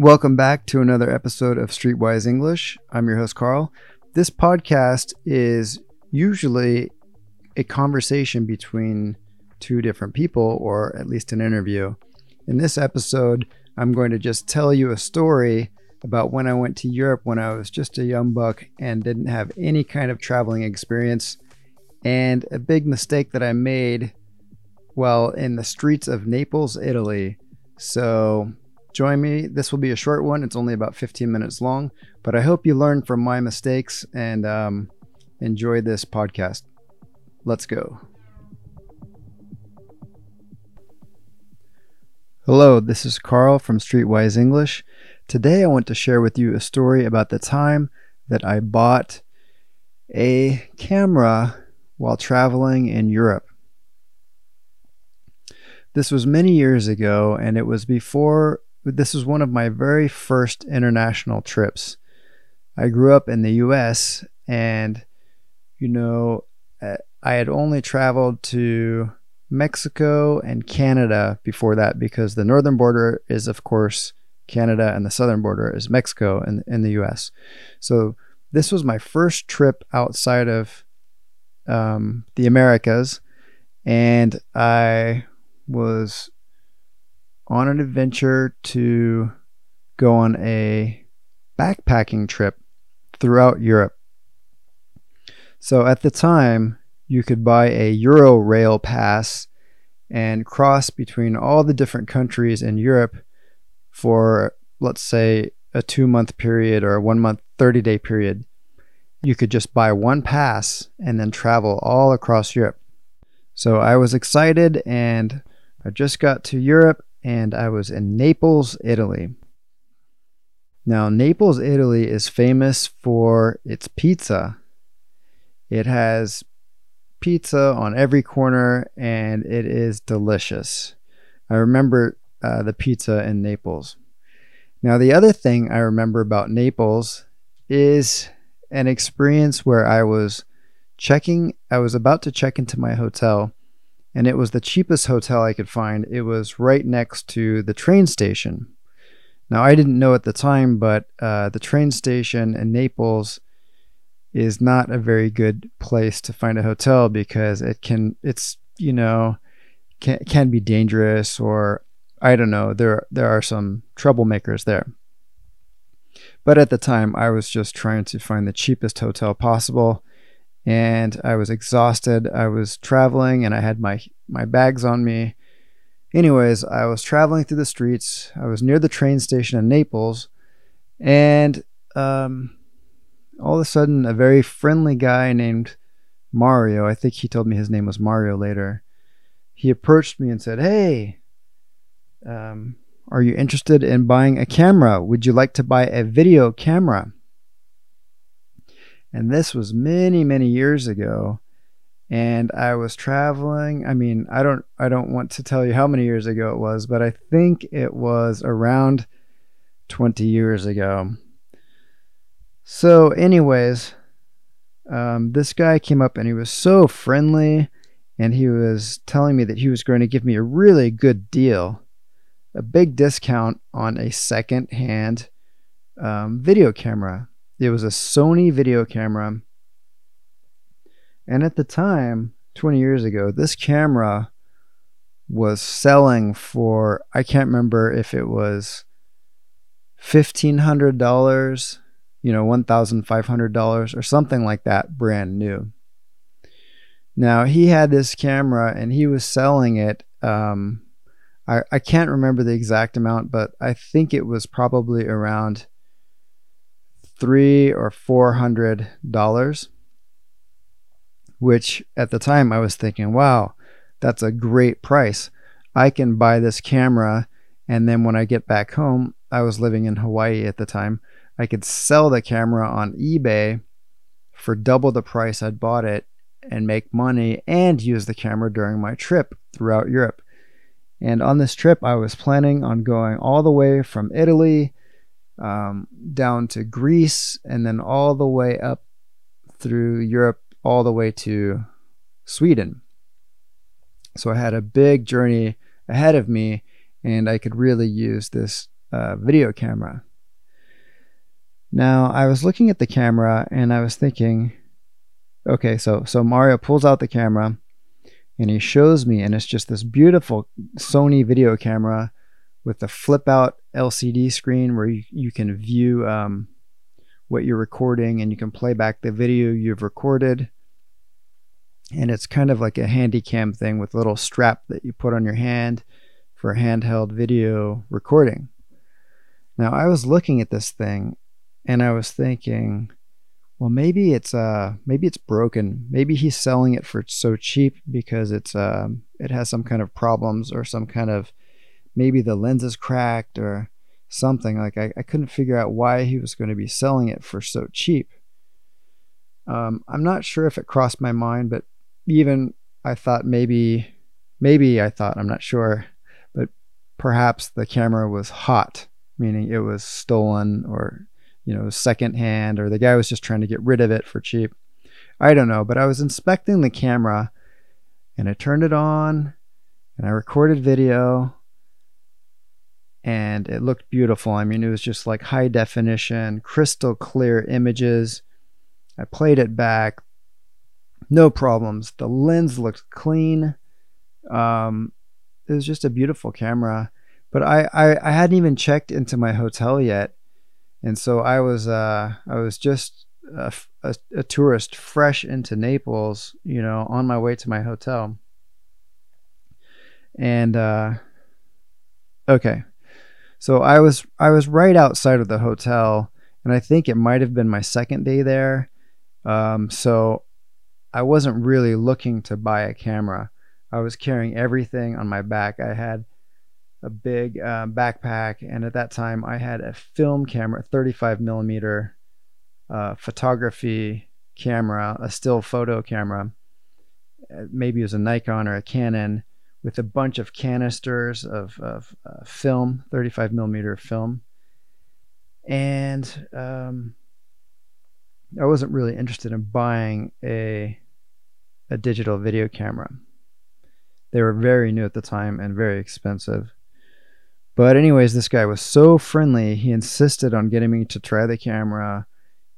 Welcome back to another episode of Streetwise English. I'm your host, Carl. This podcast is usually a conversation between two different people, or at least an interview. In this episode, I'm going to just tell you a story about when I went to Europe when I was just a young buck and didn't have any kind of traveling experience, and a big mistake that I made while in the streets of Naples, Italy. So, join me. This will be a short one. It's only about 15 minutes long, but I hope you learn from my mistakes and um, enjoy this podcast. Let's go. Hello, this is Carl from Streetwise English. Today I want to share with you a story about the time that I bought a camera while traveling in Europe. This was many years ago, and it was before this was one of my very first international trips. I grew up in the US and you know uh, I had only traveled to Mexico and Canada before that because the northern border is of course Canada and the southern border is Mexico in in the US. So this was my first trip outside of um, the Americas and I was on an adventure to go on a backpacking trip throughout Europe. So at the time, you could buy a Eurail pass and cross between all the different countries in Europe for, let's say, a two month period or a one month, 30 day period. You could just buy one pass and then travel all across Europe. So I was excited and I just got to Europe and I was in Naples, Italy. Now, Naples, Italy is famous for its pizza. It has pizza on every corner and it is delicious. I remember uh, the pizza in Naples. Now, the other thing I remember about Naples is an experience where I was checking, I was about to check into my hotel and it was the cheapest hotel I could find. It was right next to the train station. Now, I didn't know at the time, but uh, the train station in Naples is not a very good place to find a hotel because it can, it's, you know, can, can be dangerous or I don't know, there, there are some troublemakers there. But at the time, I was just trying to find the cheapest hotel possible and I was exhausted. I was traveling and I had my my bags on me. Anyways, I was traveling through the streets. I was near the train station in Naples, and um, all of a sudden, a very friendly guy named Mario, I think he told me his name was Mario later, he approached me and said, Hey, um, are you interested in buying a camera? Would you like to buy a video camera? And this was many, many years ago. And I was traveling. I mean, I don't I don't want to tell you how many years ago it was, but I think it was around 20 years ago. So, anyways, um, this guy came up and he was so friendly and he was telling me that he was going to give me a really good deal, a big discount on a second hand um, video camera. It was a Sony video camera. And at the time, 20 years ago, this camera was selling for, I can't remember if it was $1,500, you know, $1,500 or something like that, brand new. Now, he had this camera and he was selling it. Um, I, I can't remember the exact amount, but I think it was probably around three or four hundred dollars, which at the time I was thinking, wow, that's a great price. I can buy this camera, and then when I get back home, I was living in Hawaii at the time, I could sell the camera on eBay for double the price I'd bought it and make money and use the camera during my trip throughout Europe. And on this trip, I was planning on going all the way from Italy um, down to Greece, and then all the way up through Europe, all the way to Sweden. So I had a big journey ahead of me, and I could really use this uh, video camera. Now I was looking at the camera and I was thinking, okay, so so Mario pulls out the camera and he shows me, and it's just this beautiful Sony video camera with the flip out LCD screen where you, you can view um, what you're recording and you can play back the video you've recorded. And it's kind of like a Handycam thing with a little strap that you put on your hand for handheld video recording. Now I was looking at this thing and I was thinking, well maybe it's uh maybe it's broken. Maybe he's selling it for so cheap because it's um it has some kind of problems or some kind of maybe the lens is cracked or something. Like I, I couldn't figure out why he was going to be selling it for so cheap. Um, I'm not sure if it crossed my mind, but even I thought maybe, maybe I thought, I'm not sure, but perhaps the camera was hot, meaning it was stolen or, you know, secondhand, or the guy was just trying to get rid of it for cheap. I don't know, but I was inspecting the camera and I turned it on and I recorded video and it looked beautiful. I mean, it was just like high definition, crystal clear images. I played it back, no problems. The lens looked clean. Um, it was just a beautiful camera. But I, I, I hadn't even checked into my hotel yet, and so I was uh, I was just a, a, a tourist fresh into Naples, you know, on my way to my hotel. And uh, okay, so I was I was right outside of the hotel, and I think it might have been my second day there. Um, so I wasn't really looking to buy a camera. I was carrying everything on my back. I had a big uh, backpack, and at that time I had a film camera, 35 millimeter uh, photography camera, a still photo camera. Uh, maybe it was a Nikon or a Canon with a bunch of canisters of, of uh, film, 35 millimeter film. And um, I wasn't really interested in buying a, a digital video camera. They were very new at the time and very expensive. But, anyways, this guy was so friendly. He insisted on getting me to try the camera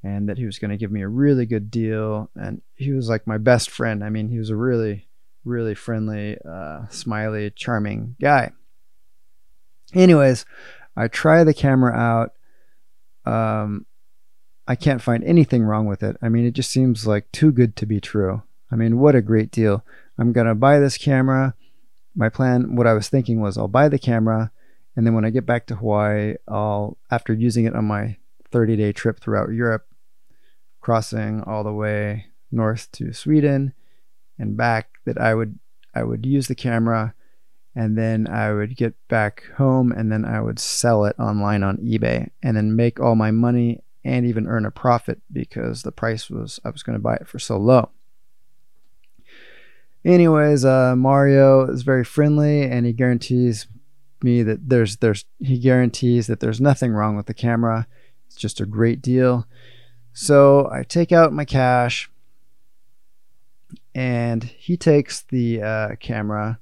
and that he was going to give me a really good deal. And he was like my best friend. I mean, he was a really really friendly, uh, smiley, charming guy. Anyways, I try the camera out. Um, I can't find anything wrong with it. I mean, it just seems like too good to be true. I mean, what a great deal. I'm going to buy this camera. My plan, what I was thinking was I'll buy the camera, and then when I get back to Hawaii, I'll, after using it on my 30 day trip throughout Europe, crossing all the way north to Sweden, and back that I would I would use the camera and then I would get back home and then I would sell it online on eBay and then make all my money and even earn a profit because the price was I was going to buy it for so low. Anyways, uh, Mario is very friendly and he guarantees me that there's there's he guarantees that there's nothing wrong with the camera. It's just a great deal. So I take out my cash and he takes the uh, camera,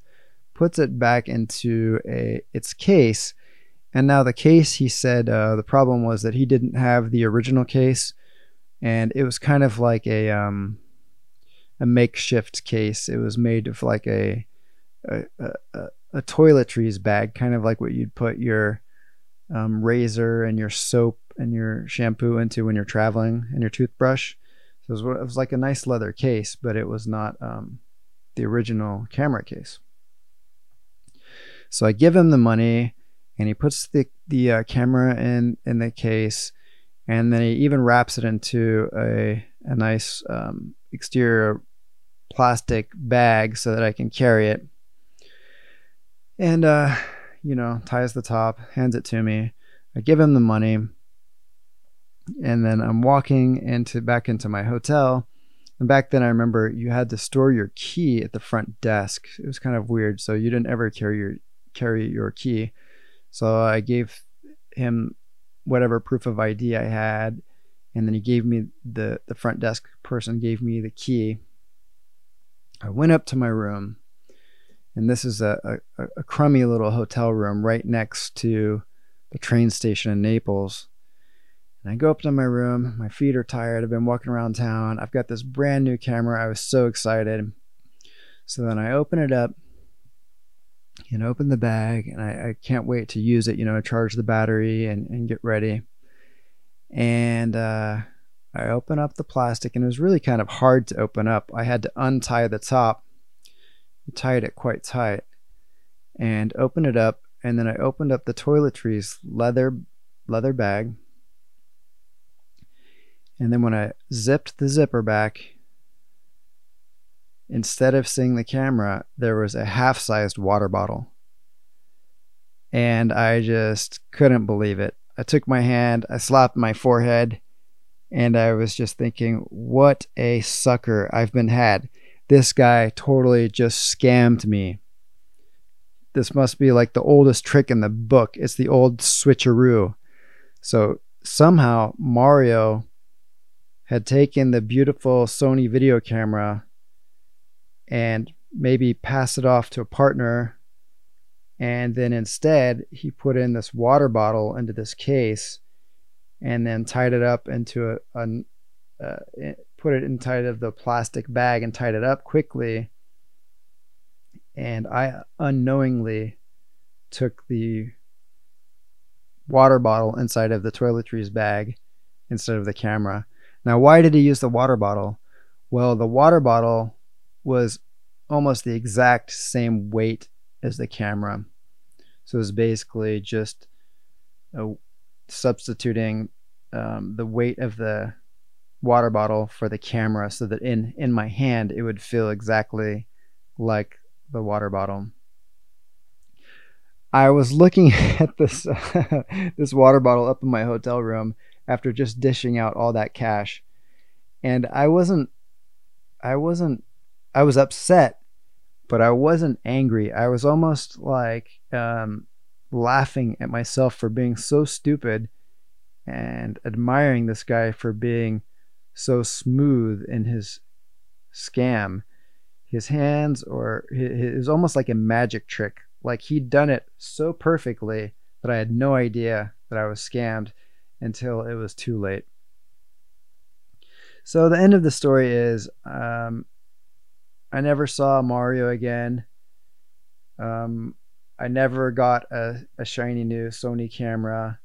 puts it back into a its case, and now the case he said uh, the problem was that he didn't have the original case, and it was kind of like a um, a makeshift case. It was made of like a a, a, a toiletries bag, kind of like what you'd put your um, razor and your soap and your shampoo into when you're traveling and your toothbrush. It was, it was like a nice leather case, but it was not um, the original camera case. So I give him the money, and he puts the the uh, camera in in the case, and then he even wraps it into a a nice um, exterior plastic bag so that I can carry it. And uh, you know, ties the top, hands it to me. I give him the money and then I'm walking into back into my hotel. And back then, I remember you had to store your key at the front desk. It was kind of weird, so you didn't ever carry your carry your key. So I gave him whatever proof of ID I had, and then he gave me the the front desk person gave me the key. I went up to my room, and this is a, a, a crummy little hotel room right next to the train station in Naples. And I go up to my room. My feet are tired. I've been walking around town. I've got this brand new camera. I was so excited. So then I open it up and open the bag, and I, I can't wait to use it, you know, charge the battery and, and get ready. And uh, I open up the plastic, and it was really kind of hard to open up. I had to untie the top, tied it quite tight, and open it up. And then I opened up the toiletries leather leather bag. And then when I zipped the zipper back, instead of seeing the camera, there was a half sized water bottle. And I just couldn't believe it. I took my hand, I slapped my forehead, and I was just thinking, what a sucker I've been had. This guy totally just scammed me. This must be like the oldest trick in the book. It's the old switcheroo. So somehow Mario had taken the beautiful Sony video camera and maybe pass it off to a partner. And then instead, he put in this water bottle into this case and then tied it up into a, a uh, put it inside of the plastic bag and tied it up quickly. And I unknowingly took the water bottle inside of the toiletries bag instead of the camera. Now, why did he use the water bottle? Well, the water bottle was almost the exact same weight as the camera. So it's basically just uh, substituting um, the weight of the water bottle for the camera so that in, in my hand it would feel exactly like the water bottle. I was looking at this uh, this water bottle up in my hotel room after just dishing out all that cash and I wasn't I wasn't I was upset, but I wasn't angry. I was almost like um, laughing at myself for being so stupid and admiring this guy for being so smooth in his scam. His hands, or it was almost like a magic trick. Like he'd done it so perfectly that I had no idea that I was scammed until it was too late. So the end of the story is um, I never saw Mario again. Um, I never got a, a shiny new Sony camera.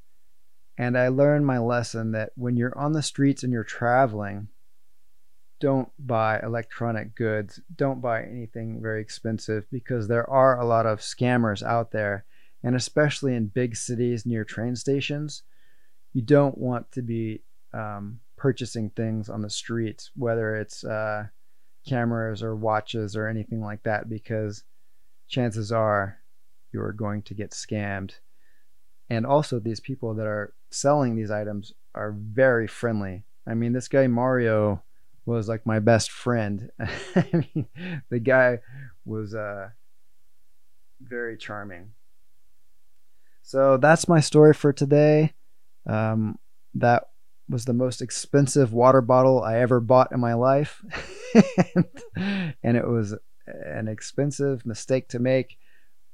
And I learned my lesson that when you're on the streets and you're traveling, don't buy electronic goods. Don't buy anything very expensive because there are a lot of scammers out there. And especially in big cities near train stations, you don't want to be um, purchasing things on the streets, whether it's uh, cameras or watches or anything like that, because chances are you are going to get scammed. And also, these people that are selling these items are very friendly. I mean, this guy Mario was like my best friend. I mean, the guy was uh, very charming. So that's my story for today. Um, that was the most expensive water bottle I ever bought in my life. and it was an expensive mistake to make,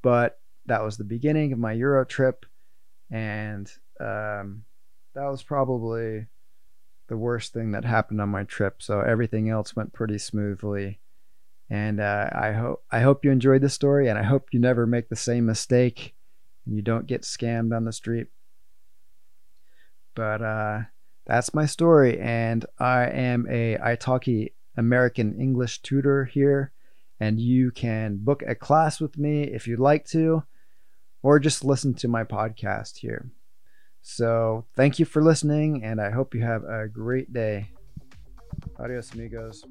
but that was the beginning of my Euro trip. And um, that was probably the worst thing that happened on my trip. So everything else went pretty smoothly. And uh, I hope I hope you enjoyed the story, and I hope you never make the same mistake and you don't get scammed on the street. But uh, that's my story, and I am a Italki American English tutor here, and you can book a class with me if you'd like to, or just listen to my podcast here. So, thank you for listening, and I hope you have a great day. Adios, amigos.